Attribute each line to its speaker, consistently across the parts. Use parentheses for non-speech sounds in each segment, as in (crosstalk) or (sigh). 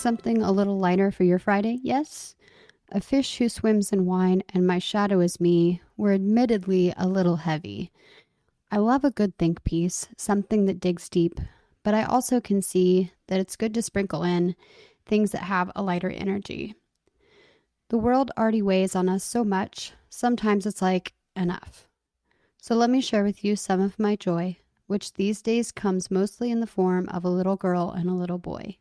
Speaker 1: Something a little lighter for your Friday, yes? A fish who swims in wine and my shadow is me were admittedly a little heavy. I love a good think piece, something that digs deep, but I also can see that it's good to sprinkle in things that have a lighter energy. The world already weighs on us so much, sometimes it's like, enough. So let me share with you some of my joy, which these days comes mostly in the form of a little girl and a little boy.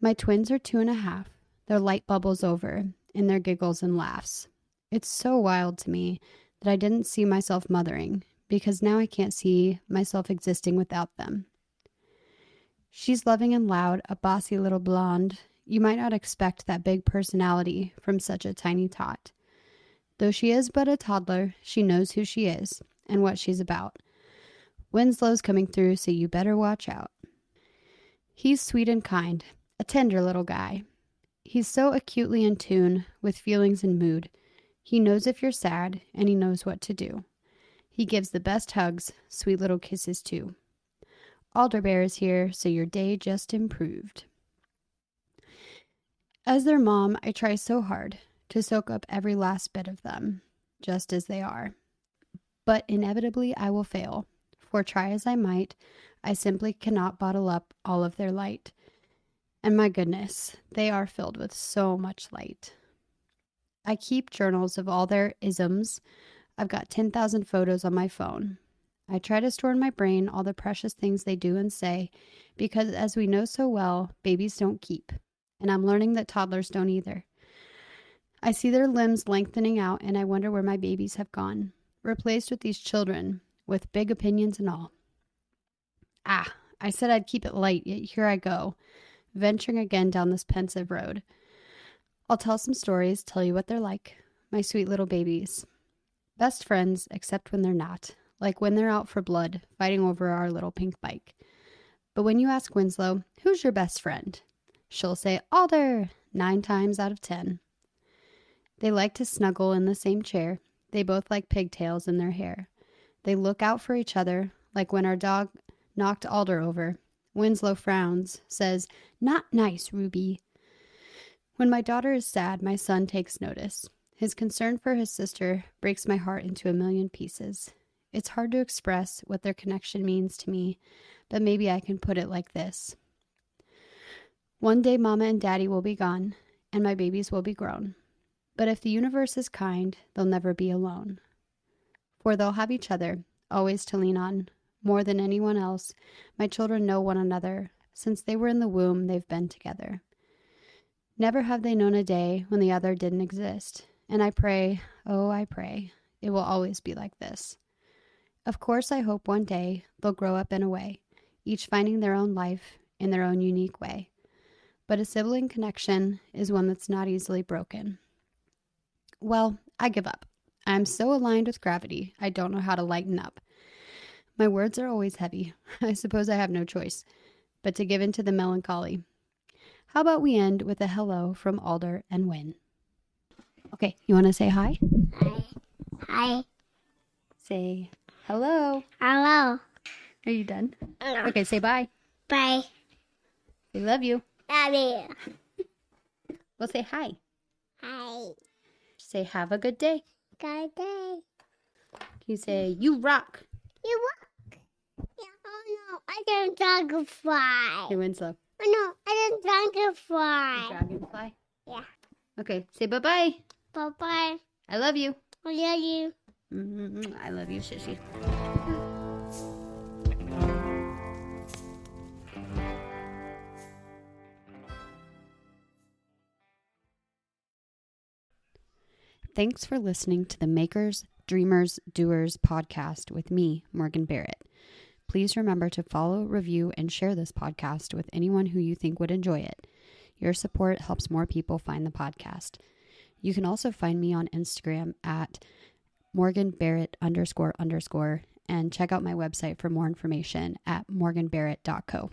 Speaker 1: My twins are two and a half. Their light bubbles over in their giggles and laughs. It's so wild to me that I didn't see myself mothering because now I can't see myself existing without them. She's loving and loud, a bossy little blonde. You might not expect that big personality from such a tiny tot. Though she is but a toddler, she knows who she is and what she's about. Winslow's coming through, so you better watch out. He's sweet and kind, a tender little guy. He's so acutely in tune with feelings and mood. He knows if you're sad, and he knows what to do. He gives the best hugs, sweet little kisses, too. Alderbear is here, so your day just improved. As their mom, I try so hard to soak up every last bit of them, just as they are. But inevitably, I will fail, for try as I might, I simply cannot bottle up all of their light. And my goodness, they are filled with so much light. I keep journals of all their isms. I've got 10,000 photos on my phone. I try to store in my brain all the precious things they do and say because, as we know so well, babies don't keep. And I'm learning that toddlers don't either. I see their limbs lengthening out and I wonder where my babies have gone, replaced with these children with big opinions and all. Ah, I said I'd keep it light, yet here I go, venturing again down this pensive road. I'll tell some stories, tell you what they're like, my sweet little babies. Best friends, except when they're not, like when they're out for blood, fighting over our little pink bike. But when you ask Winslow, who's your best friend? She'll say, Alder, nine times out of ten. They like to snuggle in the same chair. They both like pigtails in their hair. They look out for each other, like when our dog knocked Alder over. Winslow frowns, says, Not nice, Ruby. When my daughter is sad, my son takes notice. His concern for his sister breaks my heart into a million pieces. It's hard to express what their connection means to me, but maybe I can put it like this One day, Mama and Daddy will be gone, and my babies will be grown. But if the universe is kind, they'll never be alone. For they'll have each other, always to lean on. More than anyone else, my children know one another. Since they were in the womb, they've been together. Never have they known a day when the other didn't exist. And I pray, oh, I pray, it will always be like this. Of course, I hope one day they'll grow up in a way, each finding their own life in their own unique way. But a sibling connection is one that's not easily broken. Well, I give up. I'm so aligned with gravity, I don't know how to lighten up. My words are always heavy. (laughs) I suppose I have no choice but to give in to the melancholy. How about we end with a hello from Alder and Win? Okay, you want to say hi?
Speaker 2: Hi. Hi.
Speaker 1: Say hello.
Speaker 2: Hello.
Speaker 1: Are you done? Okay, say bye.
Speaker 2: Bye.
Speaker 1: We love you.
Speaker 2: Daddy. (laughs)
Speaker 1: We'll say hi.
Speaker 2: Hi.
Speaker 1: Say have a good day.
Speaker 2: Good day.
Speaker 1: You say you rock.
Speaker 2: You walk. I didn't dragonfly.
Speaker 1: Hey Winslow.
Speaker 2: Oh no, I didn't dragonfly.
Speaker 1: Dragonfly.
Speaker 2: Yeah.
Speaker 1: Okay, say bye bye.
Speaker 2: Bye bye.
Speaker 1: I love you.
Speaker 2: I love you.
Speaker 1: mm I love you, Shishi. Thanks for listening to the Makers, Dreamers, Doers podcast with me, Morgan Barrett. Please remember to follow, review, and share this podcast with anyone who you think would enjoy it. Your support helps more people find the podcast. You can also find me on Instagram at Morgan Barrett underscore underscore and check out my website for more information at morganbarrett.co.